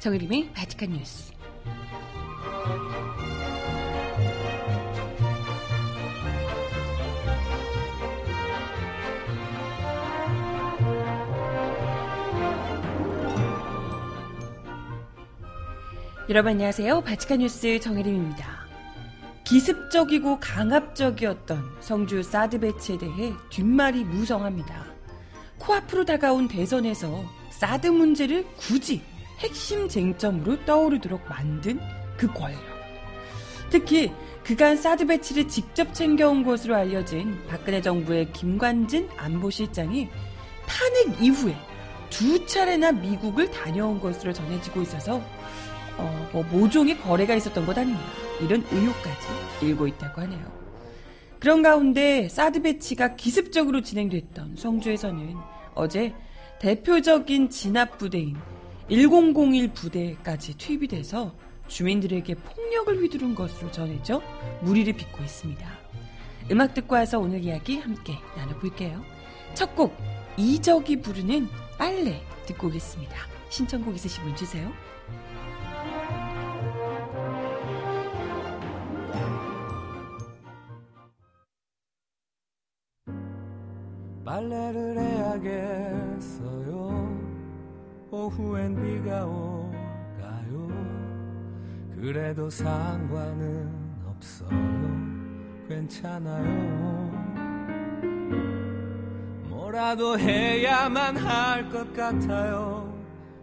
정혜림의 바티칸 뉴스. 여러분 안녕하세요. 바티칸 뉴스 정혜림입니다. 기습적이고 강압적이었던 성주 사드 배치에 대해 뒷말이 무성합니다. 코앞으로 다가온 대선에서 사드 문제를 굳이 핵심 쟁점으로 떠오르도록 만든 그 권력. 특히 그간 사드 배치를 직접 챙겨온 것으로 알려진 박근혜 정부의 김관진 안보실장이 탄핵 이후에 두 차례나 미국을 다녀온 것으로 전해지고 있어서 어, 뭐 모종의 거래가 있었던 것 아니냐 이런 의혹까지 일고 있다고 하네요. 그런 가운데 사드 배치가 기습적으로 진행됐던 성주에서는 어제 대표적인 진압 부대인 1001 부대까지 투입이 돼서 주민들에게 폭력을 휘두른 것으로 전해져 무리를 빚고 있습니다. 음악 듣고 와서 오늘 이야기 함께 나눠볼게요. 첫 곡 이적이 부르는 빨래 듣고 오겠습니다. 신청곡 있으신 분 주세요. 후엔 비가 올까요? 그래도 상관은 없어요. 괜찮아요. 뭐라도 해야만 할 것 같아요.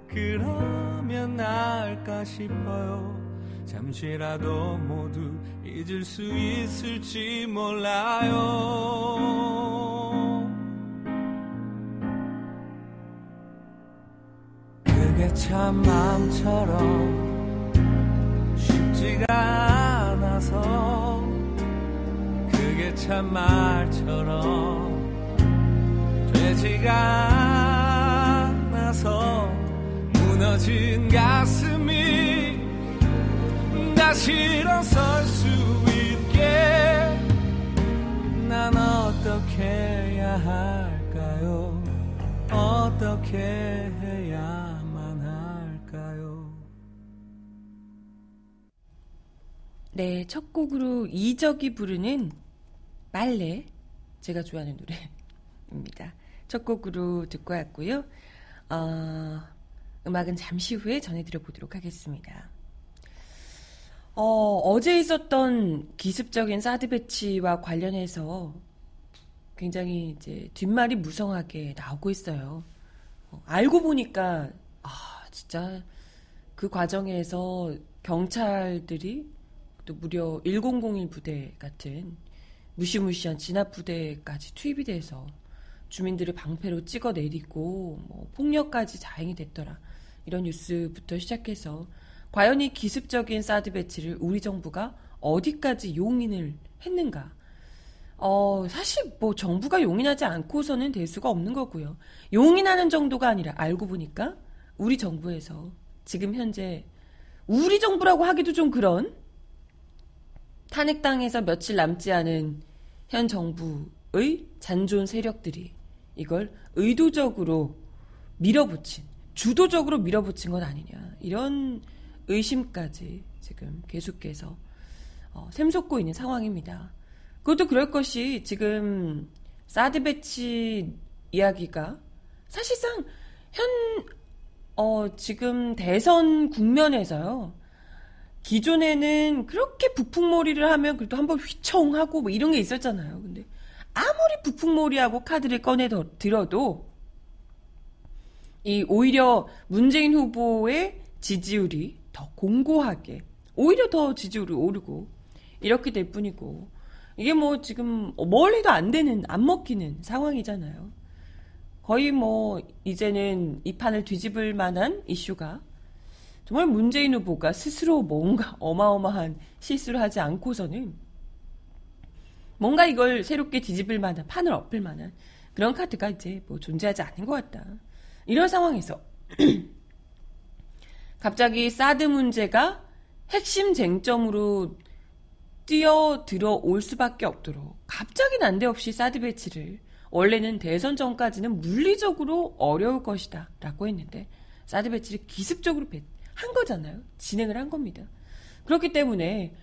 그러면 나을까 싶어요. 잠시라도 모두 잊을 수 있을지 몰라요. 참 마음처럼 쉽지가 않아서 그게 참 말처럼 되지가 않아서 무너진 가슴이 다시 일어설 수 있게 난 어떻게 해야 할까요? 어떻게 네, 첫 곡으로 이적이 부르는 빨래 제가 좋아하는 노래입니다. 첫 곡으로 듣고 왔고요. 어, 음악은 잠시 후에 전해드려 보도록 하겠습니다. 어, 어제 있었던 기습적인 사드 배치와 관련해서 굉장히 이제 뒷말이 무성하게 나오고 있어요. 어, 알고 보니까 아 진짜 그 과정에서 경찰들이 또 무려 1001 부대 같은 무시무시한 진압 부대까지 투입이 돼서 주민들을 방패로 찍어 내리고 뭐 폭력까지 자행이 됐더라. 이런 뉴스부터 시작해서 과연 이 기습적인 사드 배치를 우리 정부가 어디까지 용인을 했는가? 어, 사실 뭐 정부가 용인하지 않고서는 될 수가 없는 거고요. 용인하는 정도가 아니라 알고 보니까 우리 정부에서 지금 현재 우리 정부라고 하기도 좀 그런 탄핵당에서 며칠 남지 않은 현 정부의 잔존 세력들이 이걸 의도적으로 밀어붙인, 주도적으로 밀어붙인 건 아니냐. 이런 의심까지 지금 계속해서 어, 샘솟고 있는 상황입니다. 그것도 그럴 것이 지금 사드 배치 이야기가 사실상 현, 어, 지금 대선 국면에서요. 기존에는 그렇게 북풍몰이를 하면 그래도 한번 휘청하고 뭐 이런 게 있었잖아요. 근데 아무리 북풍몰이하고 카드를 꺼내 들어도 이 오히려 문재인 후보의 지지율이 더 공고하게 오히려 더 지지율이 오르고 이렇게 될 뿐이고 이게 뭐 지금 뭘 해도 안 되는 안 먹히는 상황이잖아요. 거의 뭐 이제는 이 판을 뒤집을 만한 이슈가 정말 문재인 후보가 스스로 뭔가 어마어마한 실수를 하지 않고서는 뭔가 이걸 새롭게 뒤집을 만한 판을 엎을 만한 그런 카드가 이제 뭐 존재하지 않는 것 같다. 이런 상황에서 갑자기 사드 문제가 핵심 쟁점으로 뛰어들어 올 수밖에 없도록 갑자기 난데없이 사드 배치를 원래는 대선 전까지는 물리적으로 어려울 것이다 라고 했는데 사드 배치를 기습적으로 배, 한 거잖아요. 진행을 한 겁니다. 그렇기 때문에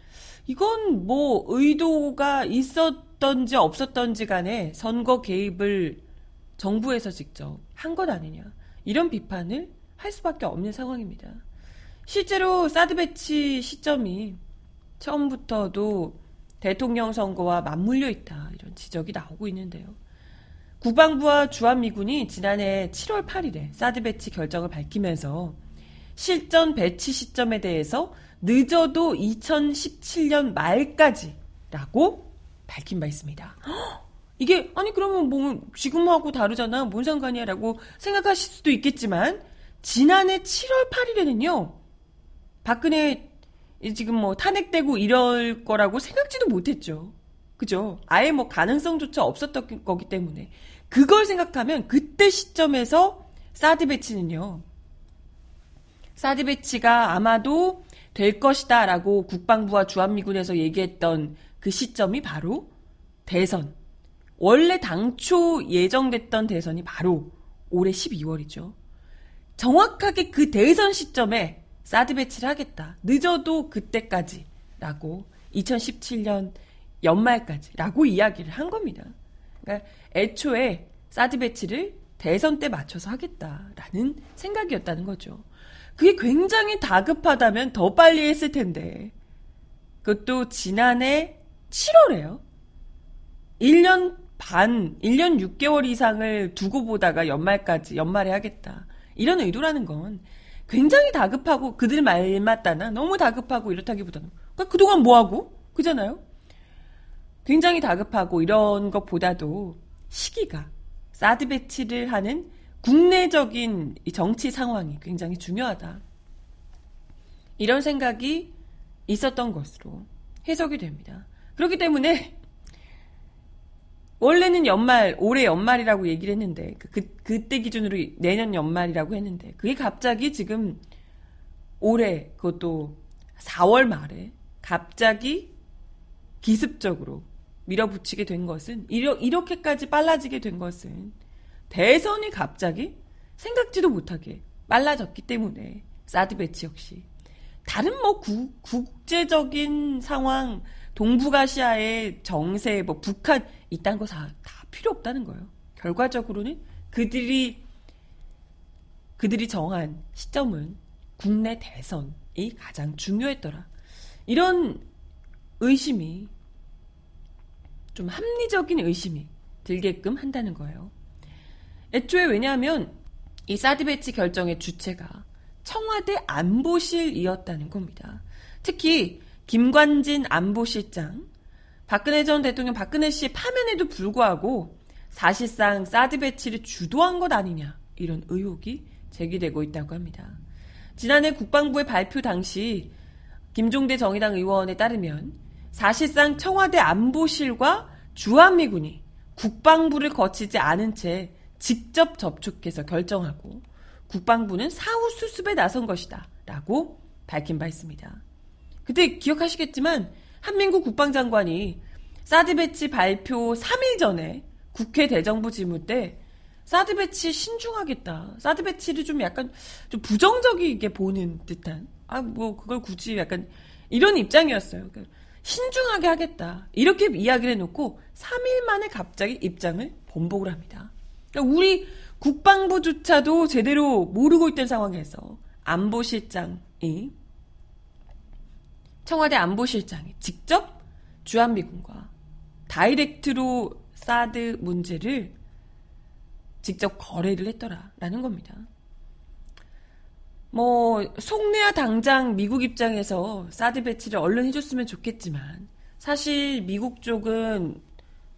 이건 뭐 의도가 있었던지 없었던지 간에 선거 개입을 정부에서 직접 한 것 아니냐. 이런 비판을 할 수밖에 없는 상황입니다. 실제로 사드 배치 시점이 처음부터도 대통령 선거와 맞물려 있다. 이런 지적이 나오고 있는데요. 국방부와 주한미군이 지난해 7월 8일에 사드 배치 결정을 밝히면서 실전 배치 시점에 대해서 늦어도 2017년 말까지라고 밝힌 바 있습니다. 이게 아니 그러면 뭐 지금하고 다르잖아. 뭔 상관이야라고 생각하실 수도 있겠지만 지난해 7월 8일에는요. 박근혜 지금 뭐 탄핵되고 이럴 거라고 생각지도 못했죠. 그죠? 아예 뭐 가능성조차 없었던 거기 때문에 그걸 생각하면 그때 시점에서 사드 배치는요. 사드 배치가 아마도 될 것이다라고 국방부와 주한미군에서 얘기했던 그 시점이 바로 대선. 원래 당초 예정됐던 대선이 바로 올해 12월이죠. 정확하게 그 대선 시점에 사드 배치를 하겠다. 늦어도 그때까지라고 2017년 연말까지라고 이야기를 한 겁니다. 그러니까 애초에 사드 배치를 대선 때 맞춰서 하겠다라는 생각이었다는 거죠. 그게 굉장히 다급하다면 더 빨리 했을 텐데. 그것도 지난해 7월에요. 1년 반, 1년 6개월 이상을 두고 보다가 연말까지, 연말에 하겠다. 이런 의도라는 건 굉장히 다급하고 그들 말 맞다나 너무 다급하고 이렇다기보다는 그러니까 그동안 뭐하고? 그잖아요? 굉장히 다급하고 이런 것보다도 시기가 사드 배치를 하는 국내적인 정치 상황이 굉장히 중요하다. 이런 생각이 있었던 것으로 해석이 됩니다. 그렇기 때문에 원래는 연말, 올해 연말이라고 얘기를 했는데, 그, 그, 그때 기준으로 내년 연말이라고 했는데, 그게 갑자기 지금 올해, 그것도 4월 말에 갑자기 기습적으로 밀어붙이게 된 것은 이러, 이렇게까지 빨라지게 된 것은 대선이 갑자기 생각지도 못하게 빨라졌기 때문에 사드 배치 역시 다른 뭐 구, 국제적인 상황 동북아시아의 정세 뭐 북한 이딴 거다다 필요 없다는 거예요. 결과적으로는 그들이 그들이 정한 시점은 국내 대선이 가장 중요했더라. 이런 의심이 좀 합리적인 의심이 들게끔 한다는 거예요. 애초에 왜냐하면 이 사드 배치 결정의 주체가 청와대 안보실이었다는 겁니다. 특히 김관진 안보실장, 박근혜 전 대통령 박근혜 씨의 파면에도 불구하고 사실상 사드 배치를 주도한 것 아니냐 이런 의혹이 제기되고 있다고 합니다. 지난해 국방부의 발표 당시 김종대 정의당 의원에 따르면 사실상 청와대 안보실과 주한미군이 국방부를 거치지 않은 채 직접 접촉해서 결정하고 국방부는 사후 수습에 나선 것이다. 라고 밝힌 바 있습니다. 그때 기억하시겠지만 한민국 국방장관이 사드 배치 발표 3일 전에 국회 대정부 질문 때 사드 배치 신중하겠다. 사드 배치를 좀 약간 좀 부정적이게 보는 듯한 아 뭐 그걸 굳이 약간 이런 입장이었어요. 그러니까 신중하게 하겠다. 이렇게 이야기를 해놓고 3일 만에 갑자기 입장을 번복을 합니다. 그러니까 우리 국방부조차도 제대로 모르고 있던 상황에서 안보실장이 청와대 안보실장이 직접 주한미군과 다이렉트로 사드 문제를 직접 거래를 했더라라는 겁니다. 뭐 속내야 당장 미국 입장에서 사드 배치를 얼른 해줬으면 좋겠지만 사실 미국 쪽은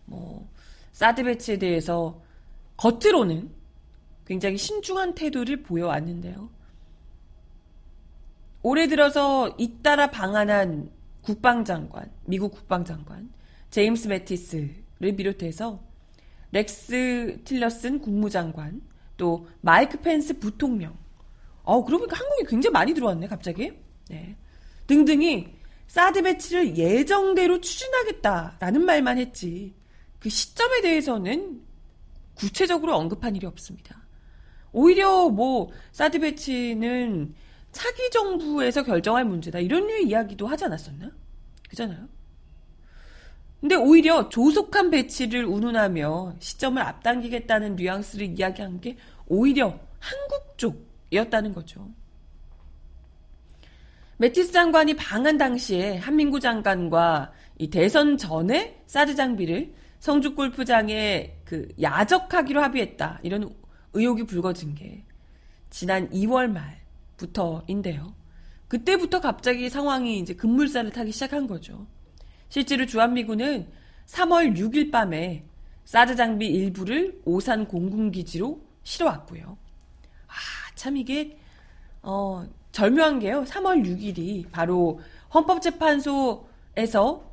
뭐 사드 배치에 대해서 겉으로는 굉장히 신중한 태도를 보여왔는데요. 올해 들어서 잇따라 방한한 국방장관, 미국 국방장관 제임스 매티스를 비롯해서 렉스 틸러슨 국무장관, 또 마이크 펜스 부통령, 어, 그러니까 한국에 굉장히 많이 들어왔네, 갑자기. 네. 등등이 사드 배치를 예정대로 추진하겠다라는 말만 했지. 그 시점에 대해서는 구체적으로 언급한 일이 없습니다. 오히려 뭐 사드 배치는 차기 정부에서 결정할 문제다. 이런 류의 이야기도 하지 않았었나? 그잖아요. 근데 오히려 조속한 배치를 운운하며 시점을 앞당기겠다는 뉘앙스를 이야기한 게 오히려 한국 쪽이었다는 거죠. 메티스 장관이 방한 당시에 한민구 장관과 이 대선 전에 사드 장비를 성주 골프장에 그 야적하기로 합의했다. 이런 의혹이 불거진 게 지난 2월 말부터인데요. 그때부터 갑자기 상황이 이제 급물살을 타기 시작한 거죠. 실제로 주한미군은 3월 6일 밤에 사드 장비 일부를 오산 공군기지로 실어왔고요. 아, 참 이게 어, 절묘한 게요. 3월 6일이 바로 헌법재판소에서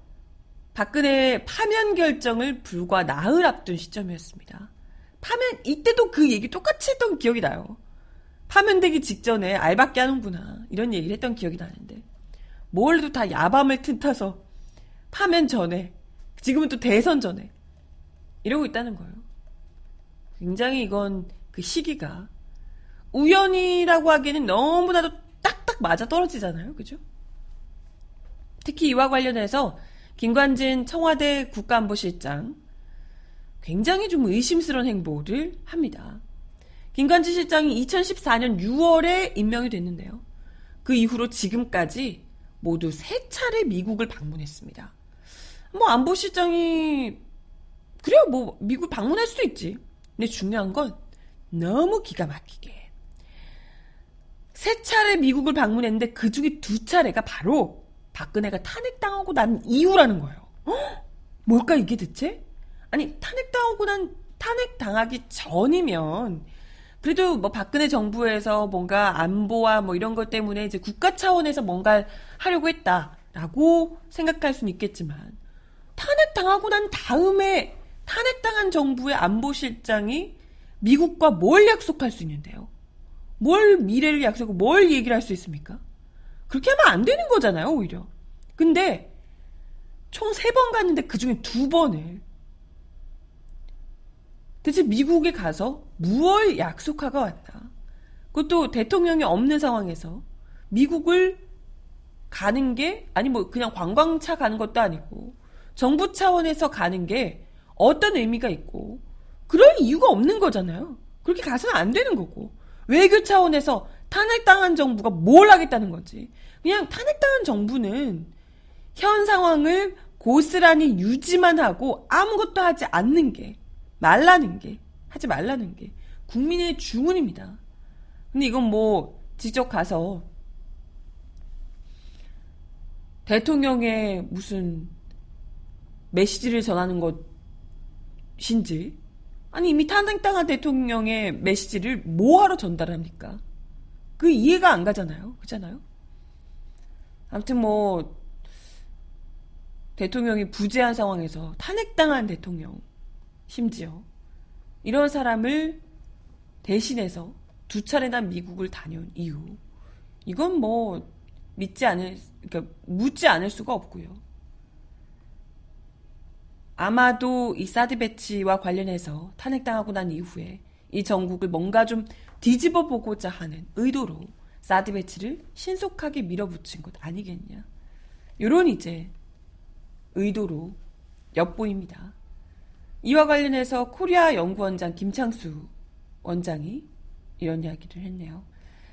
박근혜 파면 결정을 불과 나흘 앞둔 시점이었습니다. 파면 이때도 그 얘기 똑같이 했던 기억이 나요. 파면되기 직전에 알밖에 하는구나 이런 얘기를 했던 기억이 나는데 뭘 해도 다 야밤을 틈타서 파면 전에 지금은 또 대선 전에 이러고 있다는 거예요. 굉장히 이건 그 시기가 우연이라고 하기에는 너무나도 딱딱 맞아 떨어지잖아요. 그죠? 특히 이와 관련해서 김관진 청와대 국가안보실장 굉장히 좀 의심스러운 행보를 합니다. 김관진 실장이 2014년 6월에 임명이 됐는데요. 그 이후로 지금까지 모두 세 차례 미국을 방문했습니다. 뭐 안보실장이 그래요 뭐 미국 방문할 수도 있지. 근데 중요한 건 너무 기가 막히게 세 차례 미국을 방문했는데 그 중에 두 차례가 바로 박근혜가 탄핵당하고 난 이후라는 거예요. 헉? 뭘까 이게 대체? 아니 탄핵당하고 난 탄핵당하기 전이면 그래도 뭐 박근혜 정부에서 뭔가 안보와 뭐 이런 것 때문에 이제 국가 차원에서 뭔가 하려고 했다라고 생각할 수는 있겠지만 탄핵당하고 난 다음에 탄핵당한 정부의 안보실장이 미국과 뭘 약속할 수 있는데요? 뭘 미래를 약속하고 뭘 얘기를 할 수 있습니까? 그렇게 하면 안 되는 거잖아요, 오히려. 근데 총 세 번 갔는데 그 중에 두 번을 대체 미국에 가서 무얼 약속하고 왔다. 그것도 대통령이 없는 상황에서 미국을 가는 게 아니 뭐 그냥 관광차 가는 것도 아니고 정부 차원에서 가는 게 어떤 의미가 있고 그럴 이유가 없는 거잖아요. 그렇게 가서는 안 되는 거고 외교 차원에서 탄핵당한 정부가 뭘 하겠다는 거지. 그냥 탄핵당한 정부는 현 상황을 고스란히 유지만 하고 아무것도 하지 않는 게 말라는 게 하지 말라는 게 국민의 주문입니다. 근데 이건 뭐 직접 가서 대통령의 무슨 메시지를 전하는 것인지 아니 이미 탄핵당한 대통령의 메시지를 뭐하러 전달합니까? 그 이해가 안 가잖아요. 그렇잖아요. 아무튼 뭐 대통령이 부재한 상황에서 탄핵당한 대통령 심지어 이런 사람을 대신해서 두 차례나 미국을 다녀온 이유 이건 뭐 믿지 않을 그러니까 묻지 않을 수가 없고요. 아마도 이 사드 배치와 관련해서 탄핵당하고 난 이후에 이 정국을 뭔가 좀 뒤집어 보고자 하는 의도로 사드 배치를 신속하게 밀어붙인 것 아니겠냐. 요런 이제 의도로 엿보입니다. 이와 관련해서 코리아 연구원장 김창수 원장이 이런 이야기를 했네요.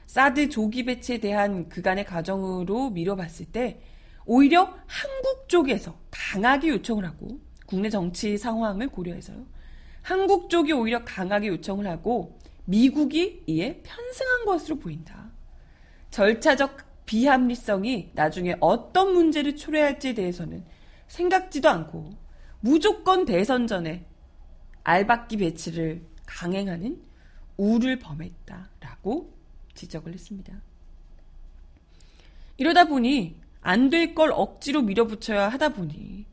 사드 조기 배치에 대한 그간의 가정으로 미뤄봤을 때 오히려 한국 쪽에서 강하게 요청을 하고 국내 정치 상황을 고려해서요. 한국 쪽이 오히려 강하게 요청을 하고 미국이 이에 편승한 것으로 보인다. 절차적 비합리성이 나중에 어떤 문제를 초래할지에 대해서는 생각지도 않고 무조건 대선 전에 알박기 배치를 강행하는 우를 범했다라고 지적을 했습니다. 이러다 보니 안 될 걸 억지로 밀어붙여야 하다 보니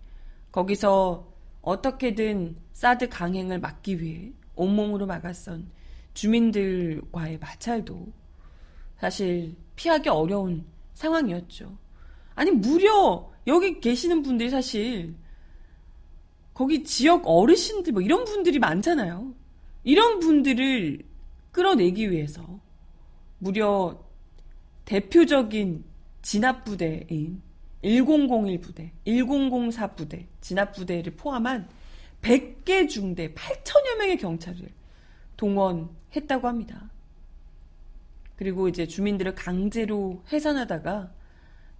거기서 어떻게든 사드 강행을 막기 위해 온몸으로 막아선 주민들과의 마찰도 사실 피하기 어려운 상황이었죠. 아니, 무려 여기 계시는 분들이 사실 거기 지역 어르신들 뭐 이런 분들이 많잖아요. 이런 분들을 끌어내기 위해서 무려 대표적인 진압 부대인 1001 부대, 1004 부대, 진압 부대를 포함한 100개 중대 8천여 명의 경찰을 동원했다고 합니다. 그리고 이제 주민들을 강제로 해산하다가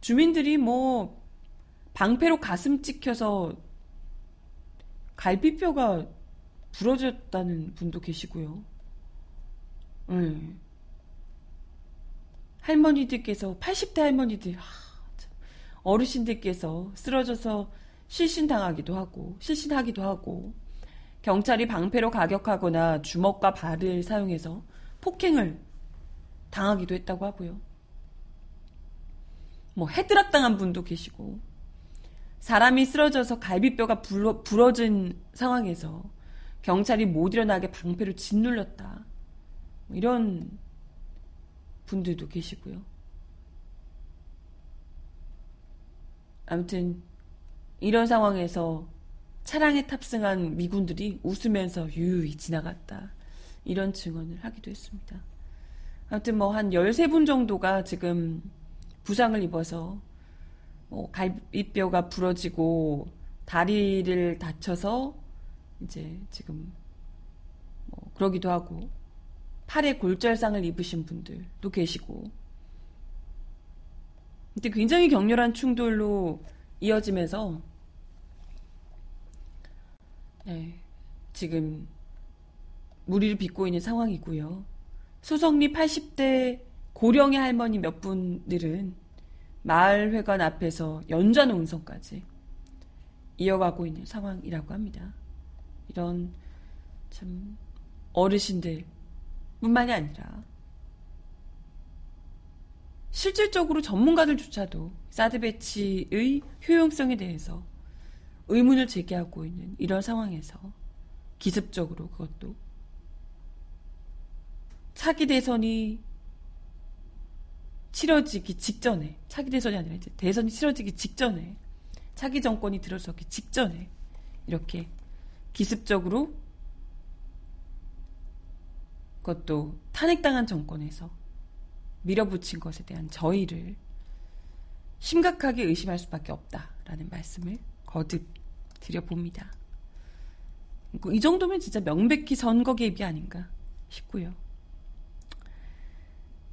주민들이 뭐 방패로 가슴 찍혀서 갈비뼈가 부러졌다는 분도 계시고요. 네. 할머니들께서 80대 할머니들 어르신들께서 쓰러져서 실신당하기도 하고 실신하기도 하고 경찰이 방패로 가격하거나 주먹과 발을 사용해서 폭행을 당하기도 했다고 하고요. 뭐 헤드락 당한 분도 계시고 사람이 쓰러져서 갈비뼈가 불어, 부러진 상황에서 경찰이 못 일어나게 방패로 짓눌렸다. 뭐 이런 분들도 계시고요. 아무튼 이런 상황에서 차량에 탑승한 미군들이 웃으면서 유유히 지나갔다. 이런 증언을 하기도 했습니다. 아무튼 뭐 한 13분 정도가 지금 부상을 입어서 뭐 갈비뼈가 부러지고 다리를 다쳐서 이제 지금 뭐 그러기도 하고 팔에 골절상을 입으신 분들도 계시고 근데 굉장히 격렬한 충돌로 이어지면서 네, 지금 무리를 빚고 있는 상황이고요. 소성리 80대 고령의 할머니 몇 분들은 마을회관 앞에서 연좌 농성까지 이어가고 있는 상황이라고 합니다. 이런 참 어르신들 뿐만이 아니라 실질적으로 전문가들조차도 사드 배치의 효용성에 대해서 의문을 제기하고 있는 이런 상황에서 기습적으로 그것도 차기 대선이 치러지기 직전에 차기 대선이 아니라 이제 대선이 치러지기 직전에 차기 정권이 들어서기 직전에 이렇게 기습적으로 그것도 탄핵당한 정권에서 밀어붙인 것에 대한 저희를 심각하게 의심할 수밖에 없다라는 말씀을 거듭 드려봅니다. 이 정도면 진짜 명백히 선거 개입이 아닌가 싶고요.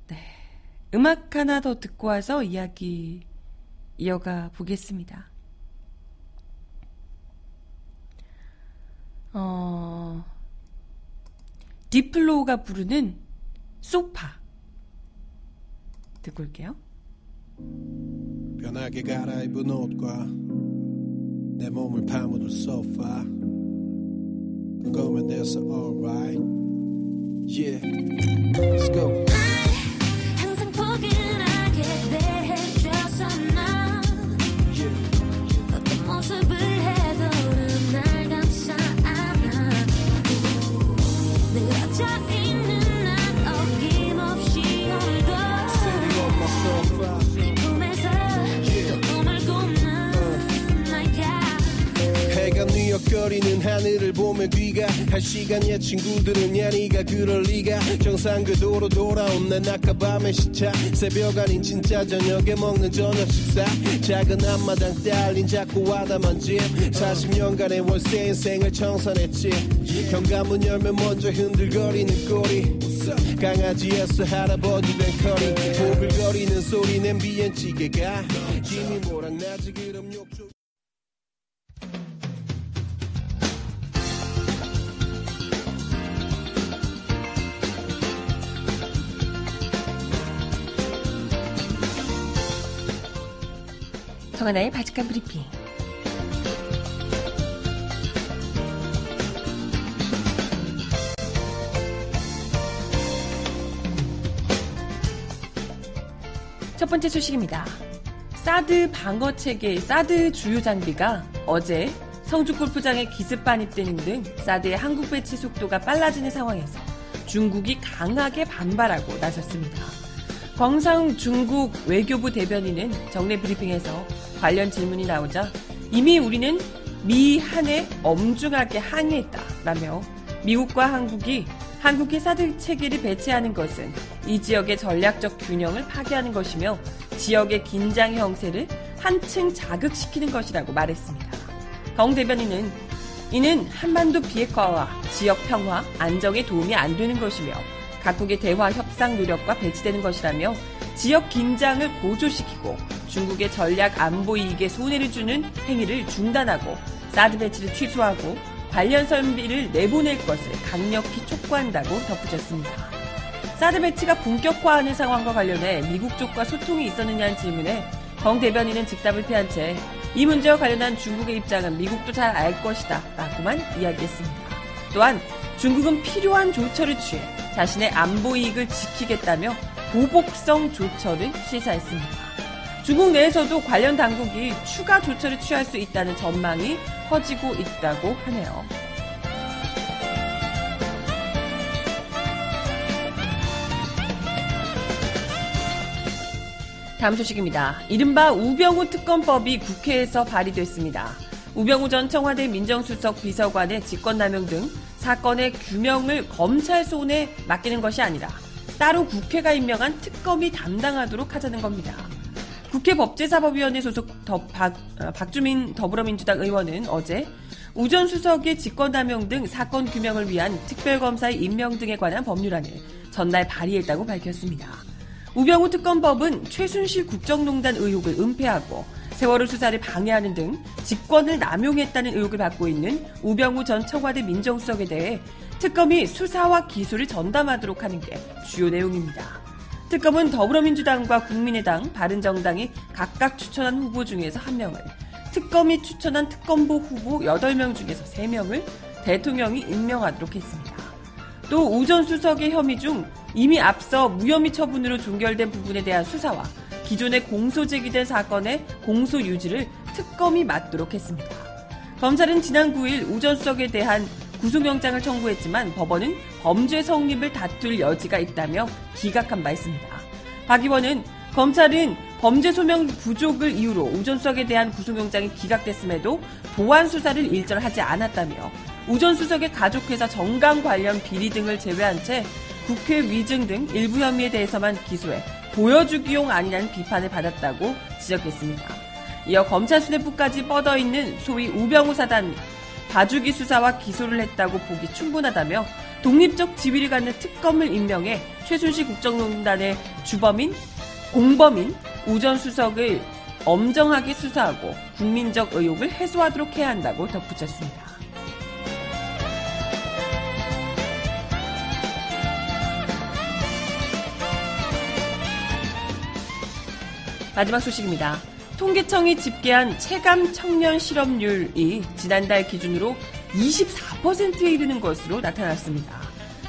네. 음악 하나 더 듣고 와서 이야기 이어가 보겠습니다. 어, 디플로우가 부르는 소파 듣고 올게요. 편하게 갈아입은 옷과 내 몸을 파묻을 소파 그거면 돼서 alright yeah let's go 거 귀가? 할 시간이야 친구들은 야 니가? 그럴 리가? 정상 궤도로 돌아온 난 아까 밤에 시차. 새벽 아닌 진짜 저녁에 먹는 저녁 식사. 작은 앞마당 딸린 작고 와담한 집. 40년간의 월세 인생을 청산했지. 현관문 열면 먼저 흔들거리는 꼬리. 강아지였어 할아버지 된 커리. 보글거리는 소리 냄비엔 찌개가. 김이 모락나지 그럼 정하나의 바칙한 브리핑. 첫 번째 소식입니다. 사드 방어 체계, 사드 주요 장비가 어제 성주 골프장에 기습 반입되는 등 사드의 한국 배치 속도가 빨라지는 상황에서 중국이 강하게 반발하고 나섰습니다. 광상 중국 외교부 대변인은 정례 브리핑에서 관련 질문이 나오자 이미 우리는 미 한에 엄중하게 항의했다라며 미국과 한국이 한국이 사드 체계를 배치하는 것은 이 지역의 전략적 균형을 파괴하는 것이며 지역의 긴장 형세를 한층 자극시키는 것이라고 말했습니다. 정 대변인은 이는 한반도 비핵화와 지역 평화, 안정에 도움이 안 되는 것이며 각국의 대화 협상 노력과 배치되는 것이라며 지역 긴장을 고조시키고 중국의 전략 안보 이익에 손해를 주는 행위를 중단하고 사드 배치를 취소하고 관련 설비를 내보낼 것을 강력히 촉구한다고 덧붙였습니다. 사드 배치가 본격화하는 상황과 관련해 미국 쪽과 소통이 있었느냐는 질문에 정 대변인은 즉답을 피한 채 이 문제와 관련한 중국의 입장은 미국도 잘 알 것이다 라고만 이야기했습니다. 또한 중국은 필요한 조처를 취해 자신의 안보 이익을 지키겠다며 보복성 조처를 시사했습니다. 중국 내에서도 관련 당국이 추가 조처를 취할 수 있다는 전망이 커지고 있다고 하네요. 다음 소식입니다. 이른바 우병우 특검법이 국회에서 발의됐습니다. 우병우 전 청와대 민정수석 비서관의 직권남용 등 사건의 규명을 검찰 손에 맡기는 것이 아니라 따로 국회가 임명한 특검이 담당하도록 하자는 겁니다. 국회 법제사법위원회 소속 더, 박, 어, 박주민 더불어민주당 의원은 어제 우전 수석의 직권남용 등 사건 규명을 위한 특별검사의 임명 등에 관한 법률안을 전날 발의했다고 밝혔습니다. 우병우 특검법은 최순실 국정농단 의혹을 은폐하고 세월호 수사를 방해하는 등 직권을 남용했다는 의혹을 받고 있는 우병우 전 청와대 민정수석에 대해 특검이 수사와 기소를 전담하도록 하는 게 주요 내용입니다. 특검은 더불어민주당과 국민의당, 바른정당이 각각 추천한 후보 중에서 한 명을, 특검이 추천한 특검보 후보 8명 중에서 3명을 대통령이 임명하도록 했습니다. 또 우 전 수석의 혐의 중 이미 앞서 무혐의 처분으로 종결된 부분에 대한 수사와 기존에 공소 제기된 사건의 공소 유지를 특검이 맡도록 했습니다. 검찰은 지난 9일 우 전 수석에 대한 구속영장을 청구했지만 법원은 범죄 성립을 다툴 여지가 있다며 기각한 바 있습니다. 박 의원은 검찰은 범죄 소명 부족을 이유로 우 전 수석에 대한 구속영장이 기각됐음에도 보안 수사를 일절하지 않았다며 우 전 수석의 가족회사 정강 관련 비리 등을 제외한 채 국회 위증 등 일부 혐의에 대해서만 기소해 보여주기용 아니라는 비판을 받았다고 지적했습니다. 이어 검찰 수뇌부까지 뻗어 있는 소위 우병우 사단 봐주기 수사와 기소를 했다고 보기 충분하다며 독립적 지위를 갖는 특검을 임명해 최순실 국정농단의 주범인 공범인 우 전 수석을 엄정하게 수사하고 국민적 의혹을 해소하도록 해야 한다고 덧붙였습니다. 마지막 소식입니다. 통계청이 집계한 체감 청년 실업률이 지난달 기준으로 24%에 이르는 것으로 나타났습니다.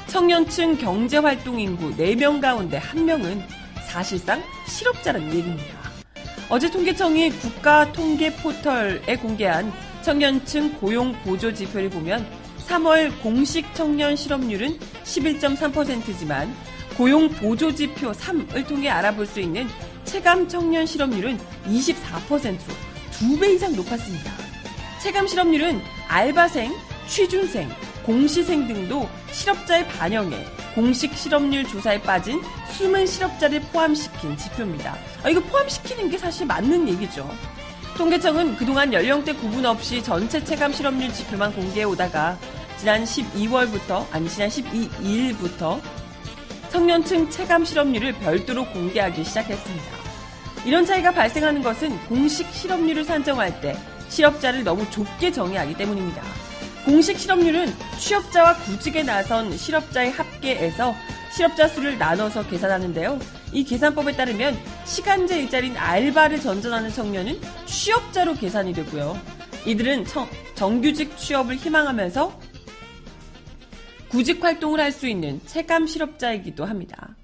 청년층 경제활동 인구 4명 가운데 1명은 사실상 실업자라는 얘기입니다. 어제 통계청이 국가 통계 포털에 공개한 청년층 고용 보조 지표를 보면 3월 공식 청년 실업률은 11.3%지만 고용 보조 지표 3을 통해 알아볼 수 있는 체감 청년 실업률은 24%로 2배 이상 높았습니다. 체감 실업률은 알바생, 취준생, 공시생 등도 실업자의 반영에 공식 실업률 조사에 빠진 숨은 실업자를 포함시킨 지표입니다. 아, 이거 포함시키는 게 사실 맞는 얘기죠. 통계청은 그동안 연령대 구분 없이 전체 체감 실업률 지표만 공개해 오다가 지난 12월부터 아니 지난 12일부터 청년층 체감 실업률을 별도로 공개하기 시작했습니다. 이런 차이가 발생하는 것은 공식 실업률을 산정할 때 실업자를 너무 좁게 정의하기 때문입니다. 공식 실업률은 취업자와 구직에 나선 실업자의 합계에서 실업자 수를 나눠서 계산하는데요. 이 계산법에 따르면 시간제 일자리인 알바를 전전하는 청년은 취업자로 계산이 되고요. 이들은 청, 정규직 취업을 희망하면서 구직 활동을 할 수 있는 체감 실업자이기도 합니다.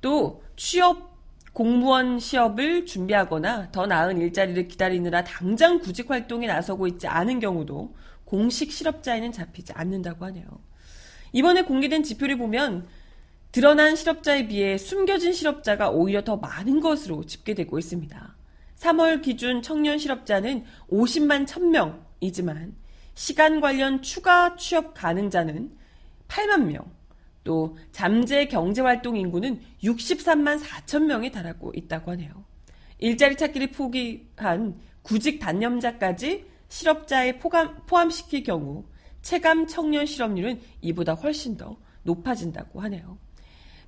또 취업 공무원 시업을 준비하거나 더 나은 일자리를 기다리느라 당장 구직 활동에 나서고 있지 않은 경우도 공식 실업자에는 잡히지 않는다고 하네요. 이번에 공개된 지표를 보면 드러난 실업자에 비해 숨겨진 실업자가 오히려 더 많은 것으로 집계되고 있습니다. 3월 기준 청년 실업자는 50만 1000명이지만 시간 관련 추가 취업 가능자는 8만 명, 또 잠재 경제활동 인구는 63만 4천 명에 달하고 있다고 하네요. 일자리 찾기를 포기한 구직 단념자까지 실업자에 포함, 포함시킬 경우 체감 청년 실업률은 이보다 훨씬 더 높아진다고 하네요.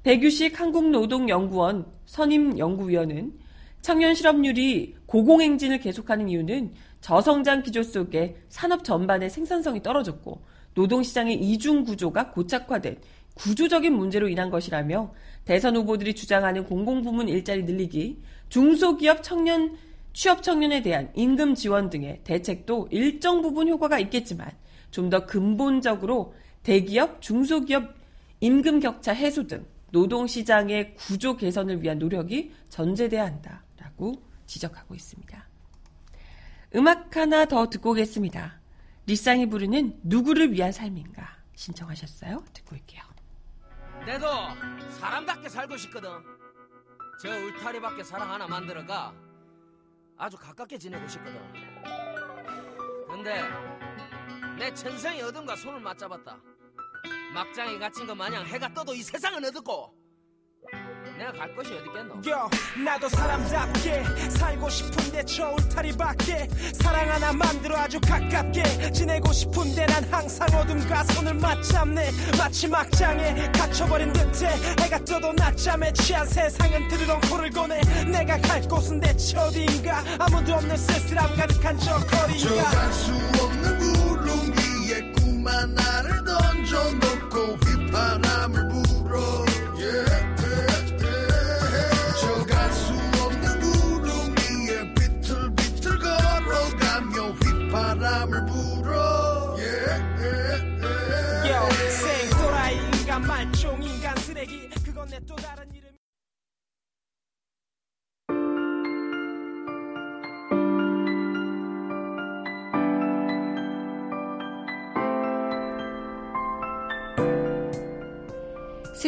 백유식 한국노동연구원 선임연구위원은 청년 실업률이 고공행진을 계속하는 이유는 저성장 기조 속에 산업 전반의 생산성이 떨어졌고 노동시장의 이중 구조가 고착화된 구조적인 문제로 인한 것이라며 대선 후보들이 주장하는 공공부문 일자리 늘리기, 중소기업 청년 취업 청년에 대한 임금 지원 등의 대책도 일정 부분 효과가 있겠지만 좀 더 근본적으로 대기업, 중소기업 임금 격차 해소 등 노동시장의 구조 개선을 위한 노력이 전제돼야 한다라고 지적하고 있습니다. 음악 하나 더 듣고 오겠습니다. 리쌍이 부르는 누구를 위한 삶인가 신청하셨어요? 듣고 올게요. 내도 사람답게 살고 싶거든. 저 울타리밖에 사랑 하나 만들어가 아주 가깝게 지내고 싶거든. 근데 내 천생의 어둠과 손을 맞잡았다. 막장에 갇힌 것 마냥 해가 떠도 이 세상은 어둡고 내가 갈 곳이 어딨겠노? 요 나도 사람답게 살고 싶은데 저 울타리밖에 사랑 하나 만들어 아주 가깝게 지내고 싶은데 난 항상 어둠과 손을 맞잡네. 마치 막장에 갇혀버린 듯해 해가 떠도 낮잠에 취한 세상은 드르렁 코를 고네. 내가 갈 곳은 대체 어디인가? 아무도 없는 쓸쓸함 가득한 저 거리가? 저갈수 없는 구름 위에 꿈 하나를 던져놓고 휘파람을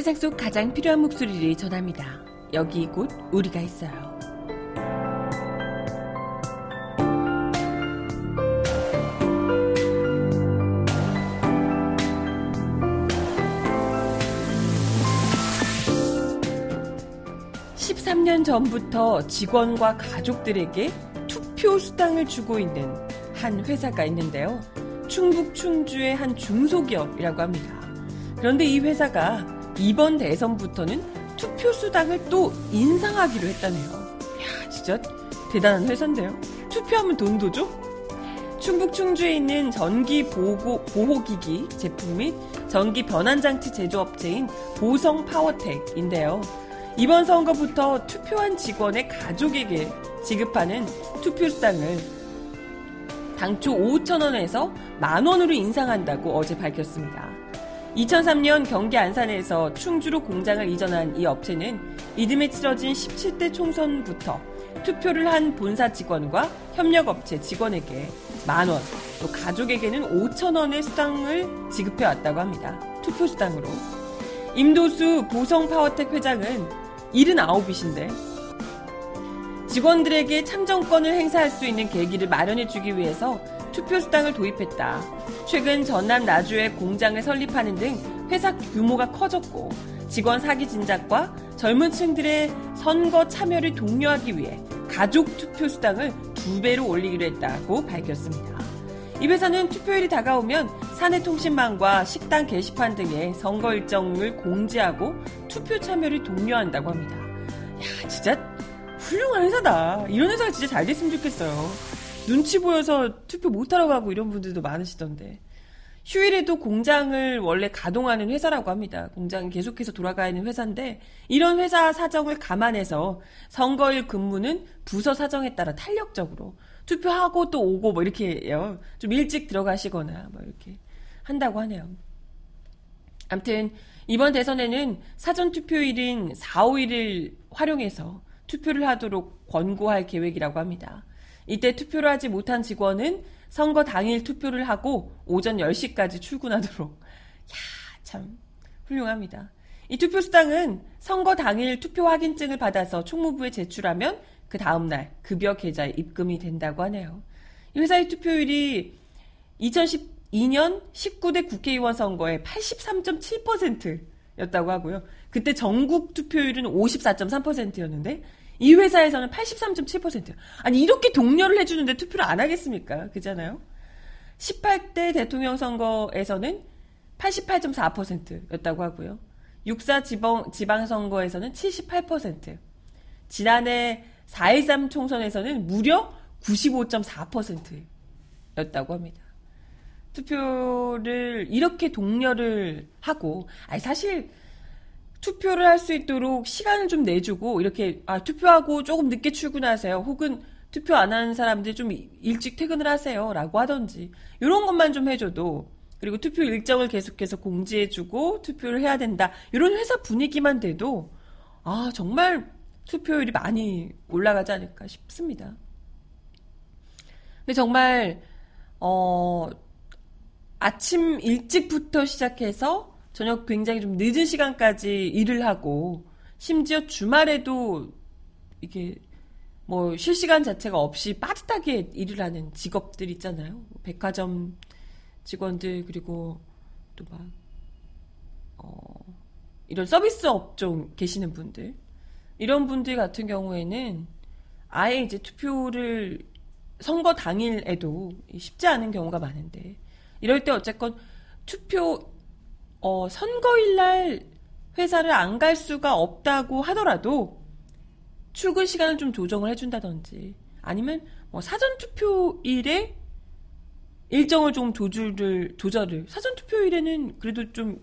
세상 속 가장 필요한 목소리를 전합니다. 여기 곧 우리가 있어요. (13년) 전부터 직원과 가족들에게 투표 수당을 주고 있는 한 회사가 있는데요. 충북 충주의 한 중소기업이라고 합니다. 그런데 이 회사가 이번 대선부터는 투표 수당을 또 인상하기로 했다네요. 야, 진짜 대단한 회사인데요. 투표하면 돈도 줘? 충북 충주에 있는 전기 보호, 보호기기 제품 및 전기 변환 장치 제조업체인 보성 파워텍인데요. 이번 선거부터 투표한 직원의 가족에게 지급하는 투표 수당을 당초 5천 원에서 만 원으로 인상한다고 어제 밝혔습니다. 2003년 경기 안산에서 충주로 공장을 이전한 이 업체는 이듬해 치러진 17대 총선부터 투표를 한 본사 직원과 협력업체 직원에게 만 원, 또 가족에게는 5천 원의 수당을 지급해 왔다고 합니다. 투표 수당으로. 임도수 보성 파워텍 회장은 79이신데 직원들에게 참정권을 행사할 수 있는 계기를 마련해 주기 위해서 투표 수당을 도입했다. 최근 전남 나주에 공장을 설립하는 등 회사 규모가 커졌고 직원 사기 진작과 젊은 층들의 선거 참여를 독려하기 위해 가족 투표 수당을 두 배로 올리기로 했다고 밝혔습니다. 이 회사는 투표일이 다가오면 사내 통신망과 식당 게시판 등의 선거 일정을 공지하고 투표 참여를 독려한다고 합니다. 야, 진짜 훌륭한 회사다. 이런 회사가 진짜 잘 됐으면 좋겠어요. 눈치 보여서 투표 못하러 가고 이런 분들도 많으시던데. 휴일에도 공장을 원래 가동하는 회사라고 합니다. 공장이 계속해서 돌아가 있는 회사인데 이런 회사 사정을 감안해서 선거일 근무는 부서 사정에 따라 탄력적으로 투표하고 또 오고 뭐 이렇게요. 좀 일찍 들어가시거나 뭐 이렇게 한다고 하네요. 아무튼 이번 대선에는 사전 투표일인 4, 5일을 활용해서 투표를 하도록 권고할 계획이라고 합니다. 이때 투표를 하지 못한 직원은 선거 당일 투표를 하고 오전 10시까지 출근하도록. 야, 참 훌륭합니다. 이 투표 수당은 선거 당일 투표 확인증을 받아서 총무부에 제출하면 그 다음 날 급여 계좌에 입금이 된다고 하네요. 이 회사의 투표율이 2012년 19대 국회의원 선거에 83.7% 였다고 하고요. 그때 전국 투표율은 54.3%였는데 이 회사에서는 83.7%. 아니 이렇게 독려를 해주는데 투표를 안 하겠습니까? 그잖아요. 18대 대통령 선거에서는 88.4%였다고 하고요. 6사 지방, 지방선거에서는 78%. 지난해 4.13 총선에서는 무려 95.4%였다고 합니다. 투표를 이렇게 독려를 하고, 아니, 사실, 투표를 할 수 있도록 시간을 좀 내주고, 이렇게, 아, 투표하고 조금 늦게 출근하세요. 혹은 투표 안 하는 사람들 좀 일찍 퇴근을 하세요. 라고 하던지, 이런 것만 좀 해줘도, 그리고 투표 일정을 계속해서 공지해주고, 투표를 해야 된다. 이런 회사 분위기만 돼도, 아, 정말 투표율이 많이 올라가지 않을까 싶습니다. 근데 정말, 어, 아침 일찍부터 시작해서 저녁 굉장히 좀 늦은 시간까지 일을 하고 심지어 주말에도 이게 뭐 실시간 자체가 없이 빠듯하게 일을 하는 직업들 있잖아요. 백화점 직원들 그리고 또막 어, 이런 서비스 업종 계시는 분들 이런 분들 같은 경우에는 아예 이제 투표를 선거 당일에도 쉽지 않은 경우가 많은데 이럴 때 어쨌건 투표 어, 선거일 날 회사를 안 갈 수가 없다고 하더라도 출근 시간을 좀 조정을 해준다든지 아니면 뭐 사전 투표일에 일정을 좀 조절을 조절을 사전 투표일에는 그래도 좀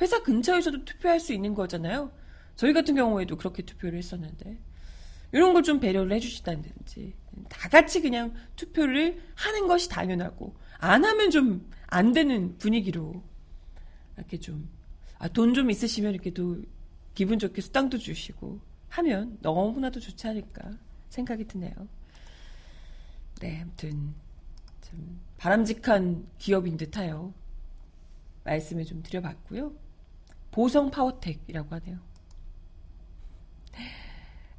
회사 근처에서도 투표할 수 있는 거잖아요. 저희 같은 경우에도 그렇게 투표를 했었는데 이런 걸 좀 배려를 해주시다든지 다 같이 그냥 투표를 하는 것이 당연하고 안 하면 좀 안 되는 분위기로 이렇게 좀, 아, 돈 좀 있으시면 이렇게 또 기분 좋게 수당도 주시고 하면 너무나도 좋지 않을까 생각이 드네요. 네, 아무튼, 좀 바람직한 기업인 듯하요. 말씀을 좀 드려봤고요. 보성 파워텍이라고 하네요.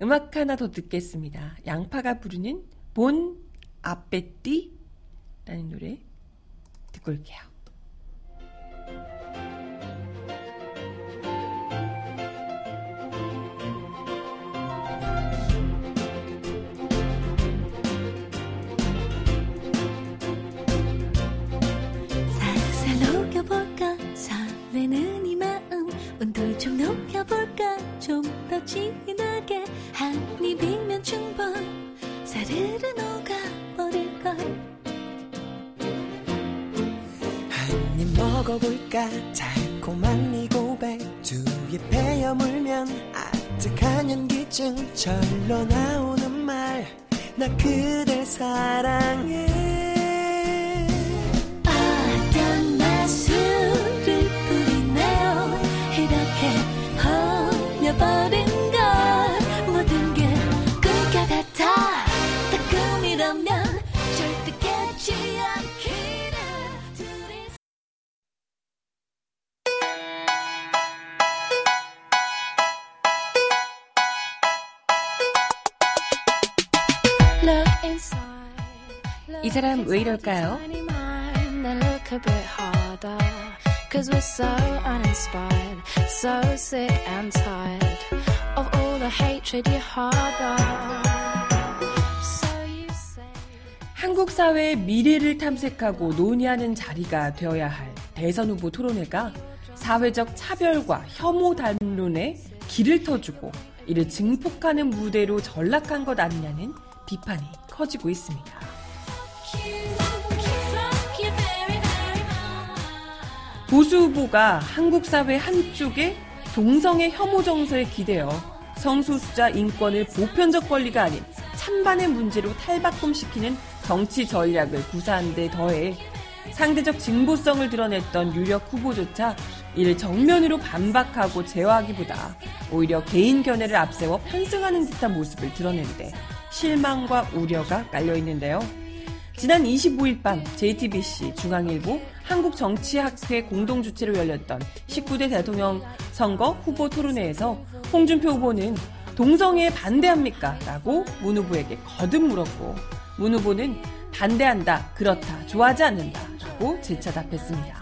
음악 하나 더 듣겠습니다. 양파가 부르는 본 아빼띠라는 노래 듣고 올게요. 설레는 이 마음 온도 좀 높여볼까? 좀 더 진하게 한 입이면 충분. 사르르 녹아버릴걸. 한 입 먹어볼까? 달콤한 이 고백. 두 입 베어 물면 아득한 연기증 절로 나오는 말. 나 그댈 사랑해 이렇게 홀려버린 걸 모든 게 꿈과 같아 다 꿈이라면 절대 깨지 않기를 둘이 Look inside. 이 사람 왜 이럴까요? Cause we're so uninspired, so sick and tired of all the hatred you harbor. So you say. 한국 사회의 미래를 탐색하고 논의하는 자리가 되어야 할 대선 후보 토론회가 사회적 차별과 혐오 담론에 길을 터주고 이를 증폭하는 무대로 전락한 것 아니냐는 비판이 커지고 있습니다. 보수 후보가 한국 사회 한쪽에 동성애 혐오 정서에 기대어 성소수자 인권을 보편적 권리가 아닌 찬반의 문제로 탈바꿈시키는 정치 전략을 구사한 데 더해 상대적 진보성을 드러냈던 유력 후보조차 이를 정면으로 반박하고 제어하기보다 오히려 개인 견해를 앞세워 편승하는 듯한 모습을 드러내는데 실망과 우려가 깔려 있는데요. 지난 25일 밤 JTBC 중앙일보 한국정치학회 공동 주최로 열렸던 19대 대통령 선거 후보 토론회에서 홍준표 후보는 동성애에 반대합니까? 라고 문 후보에게 거듭 물었고 문 후보는 반대한다, 그렇다, 좋아하지 않는다 라고 재차 답했습니다.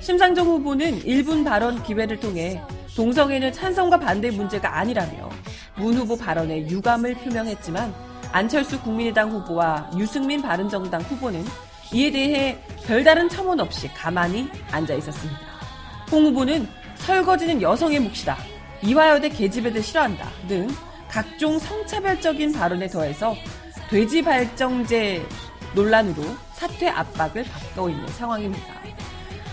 심상정 후보는 1분 발언 기회를 통해 동성애는 찬성과 반대 문제가 아니라며 문 후보 발언에 유감을 표명했지만 안철수 국민의당 후보와 유승민 바른정당 후보는 이에 대해 별다른 첨언 없이 가만히 앉아 있었습니다. 홍 후보는 설거지는 여성의 몫이다. 이화여대 계집애들 싫어한다. 등 각종 성차별적인 발언에 더해서 돼지 발정제 논란으로 사퇴 압박을 받고 있는 상황입니다.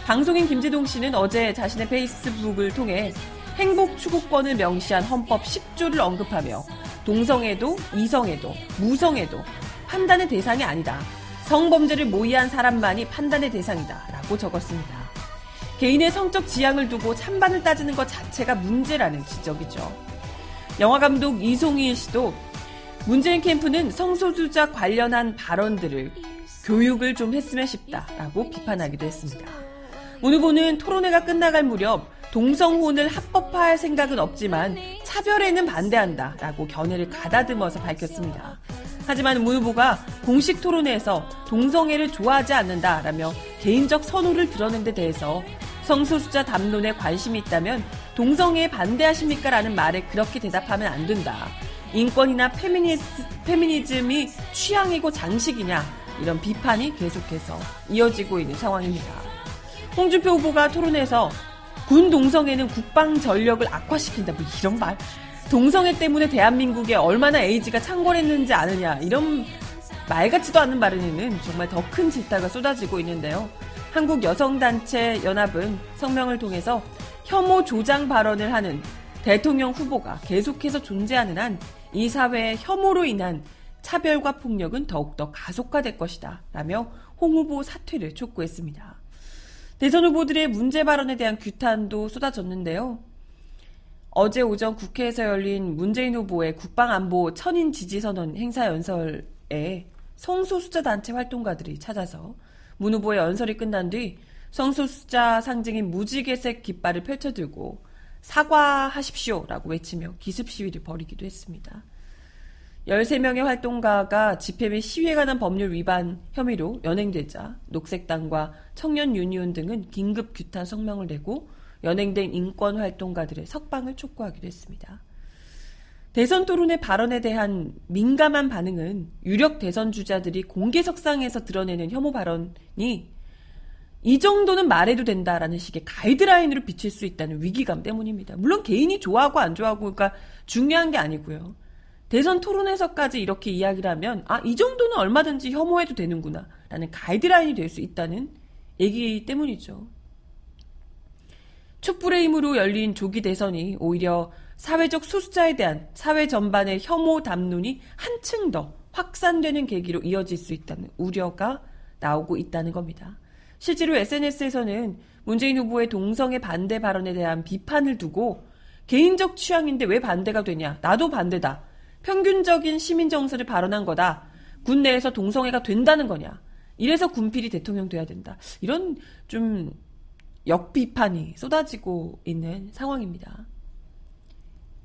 방송인 김재동 씨는 어제 자신의 페이스북을 통해 행복 추구권을 명시한 헌법 10조를 언급하며 동성애도 이성애도 무성애도 판단의 대상이 아니다. 성범죄를 모의한 사람만이 판단의 대상이다. 라고 적었습니다. 개인의 성적 지향을 두고 찬반을 따지는 것 자체가 문제라는 지적이죠. 영화감독 이송일 씨도 문재인 캠프는 성소수자 관련한 발언들을 교육을 좀 했으면 싶다라고 비판하기도 했습니다. 문 후보는 토론회가 끝나갈 무렵 동성혼을 합법화할 생각은 없지만 차별에는 반대한다 라고 견해를 가다듬어서 밝혔습니다. 하지만 문 후보가 공식 토론회에서 동성애를 좋아하지 않는다 라며 개인적 선호를 드러낸 데 대해서 성소수자 담론에 관심이 있다면 동성애에 반대하십니까? 라는 말에 그렇게 대답하면 안 된다. 인권이나 페미니스, 페미니즘이 취향이고 장식이냐 이런 비판이 계속해서 이어지고 있는 상황입니다. 홍준표 후보가 토론에서 군 동성애는 국방 전력을 악화시킨다 뭐 이런 말 동성애 때문에 대한민국에 얼마나 에이즈가 창궐했는지 아느냐 이런 말 같지도 않은 발언에는 정말 더 큰 질타가 쏟아지고 있는데요. 한국 여성단체 연합은 성명을 통해서 혐오 조장 발언을 하는 대통령 후보가 계속해서 존재하는 한 이 사회의 혐오로 인한 차별과 폭력은 더욱더 가속화될 것이다. 라며 홍 후보 사퇴를 촉구했습니다. 대선 후보들의 문제 발언에 대한 규탄도 쏟아졌는데요. 어제 오전 국회에서 열린 문재인 후보의 국방안보 천인 지지선언 행사 연설에 성소수자 단체 활동가들이 찾아서 문 후보의 연설이 끝난 뒤 성소수자 상징인 무지개색 깃발을 펼쳐들고 사과하십시오라고 외치며 기습 시위를 벌이기도 했습니다. 13명의 활동가가 집회 및 시위에 관한 법률 위반 혐의로 연행되자 녹색당과 청년 유니온 등은 긴급 규탄 성명을 내고 연행된 인권 활동가들의 석방을 촉구하기도 했습니다. 대선 토론의 발언에 대한 민감한 반응은 유력 대선 주자들이 공개 석상에서 드러내는 혐오 발언이 이 정도는 말해도 된다라는 식의 가이드라인으로 비칠 수 있다는 위기감 때문입니다. 물론 개인이 좋아하고 안 좋아하고가 중요한 게 아니고요. 대선 토론에서까지 이렇게 이야기를 하면 아, 이 정도는 얼마든지 혐오해도 되는구나 라는 가이드라인이 될 수 있다는 얘기 때문이죠. 촛불의 힘으로 열린 조기 대선이 오히려 사회적 소수자에 대한 사회 전반의 혐오 담론이 한층 더 확산되는 계기로 이어질 수 있다는 우려가 나오고 있다는 겁니다. 실제로 SNS에서는 문재인 후보의 동성애 반대 발언에 대한 비판을 두고 개인적 취향인데 왜 반대가 되냐? 나도 반대다. 평균적인 시민 정서를 발언한 거다. 군 내에서 동성애가 된다는 거냐? 이래서 군필이 대통령 돼야 된다. 이런 좀 역비판이 쏟아지고 있는 상황입니다.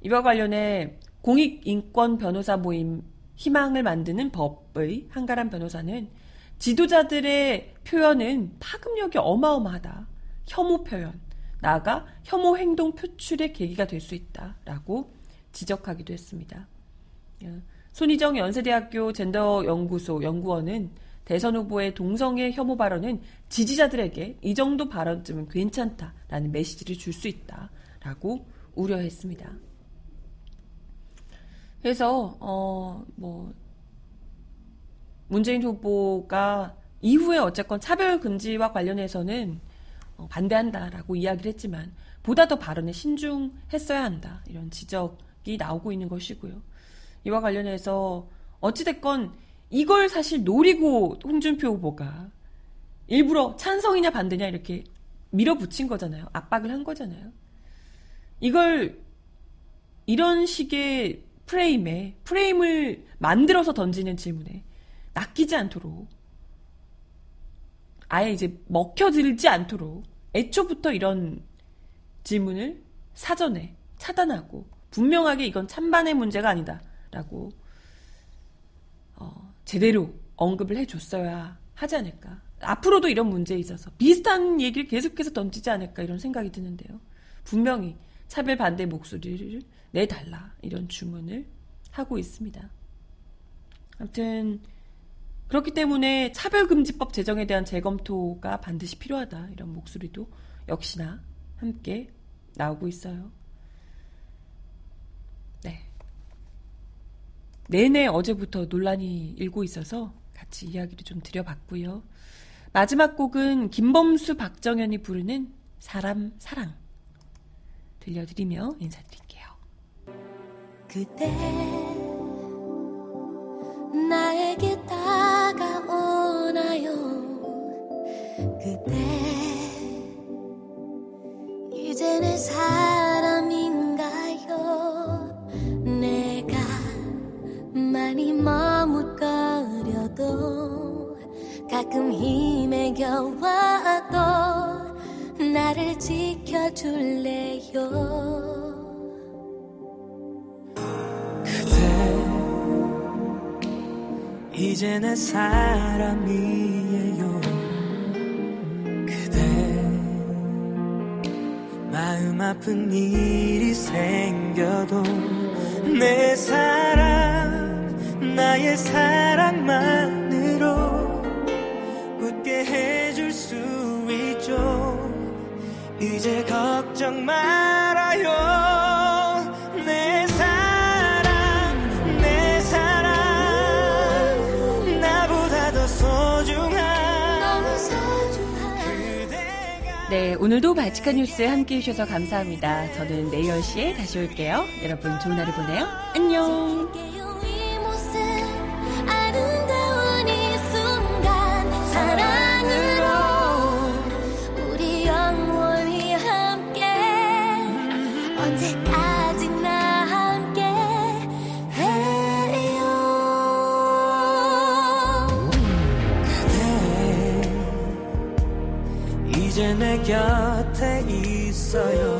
이와 관련해 공익인권 변호사 모임 희망을 만드는 법의 한가람 변호사는 지도자들의 표현은 파급력이 어마어마하다. 혐오 표현, 나아가 혐오 행동 표출의 계기가 될 수 있다라고 지적하기도 했습니다. 예. 손희정 연세대학교 젠더연구소 연구원은 대선 후보의 동성애 혐오 발언은 지지자들에게 이 정도 발언쯤은 괜찮다라는 메시지를 줄 수 있다라고 우려했습니다. 그래서 어 뭐 문재인 후보가 이후에 어쨌건 차별 금지와 관련해서는 어, 반대한다라고 이야기를 했지만 보다 더 발언에 신중했어야 한다 이런 지적이 나오고 있는 것이고요. 이와 관련해서 어찌됐건 이걸 사실 노리고 홍준표 후보가 일부러 찬성이냐 반대냐 이렇게 밀어붙인 거잖아요. 압박을 한 거잖아요. 이걸 이런 식의 프레임에 프레임을 만들어서 던지는 질문에 낚이지 않도록 아예 이제 먹혀들지 않도록 애초부터 이런 질문을 사전에 차단하고 분명하게 이건 찬반의 문제가 아니다 라고 어, 제대로 언급을 해줬어야 하지 않을까. 앞으로도 이런 문제에 있어서 비슷한 얘기를 계속해서 던지지 않을까 이런 생각이 드는데요. 분명히 차별 반대 목소리를 내달라 이런 주문을 하고 있습니다. 아무튼 그렇기 때문에 차별금지법 제정에 대한 재검토가 반드시 필요하다 이런 목소리도 역시나 함께 나오고 있어요. 네. 내내 어제부터 논란이 일고 있어서 같이 이야기를 좀 드려봤고요. 마지막 곡은 김범수 박정현이 부르는 사람 사랑 들려드리며 인사드릴게요. 그대 나에게 다가오나요 그대 이제 내사 많이 머뭇거려도 가끔 힘에 겨워도 나를 지켜줄래요? 이제 내 사람이에요. 그대 마음 아픈 일이 생겨도 내 사랑 나의 사랑만으로 웃게 해줄 수 있죠 이제 걱정 말아요 내 사랑 내 사랑 나보다 더 소중한 너무 소중한 그대가 네, 오늘도 발칙한 뉴스 함께 해 주셔서 감사합니다. 저는 내일 10시에 다시 올게요. 여러분 좋은 하루 보내요. 안녕! 곁에 있어요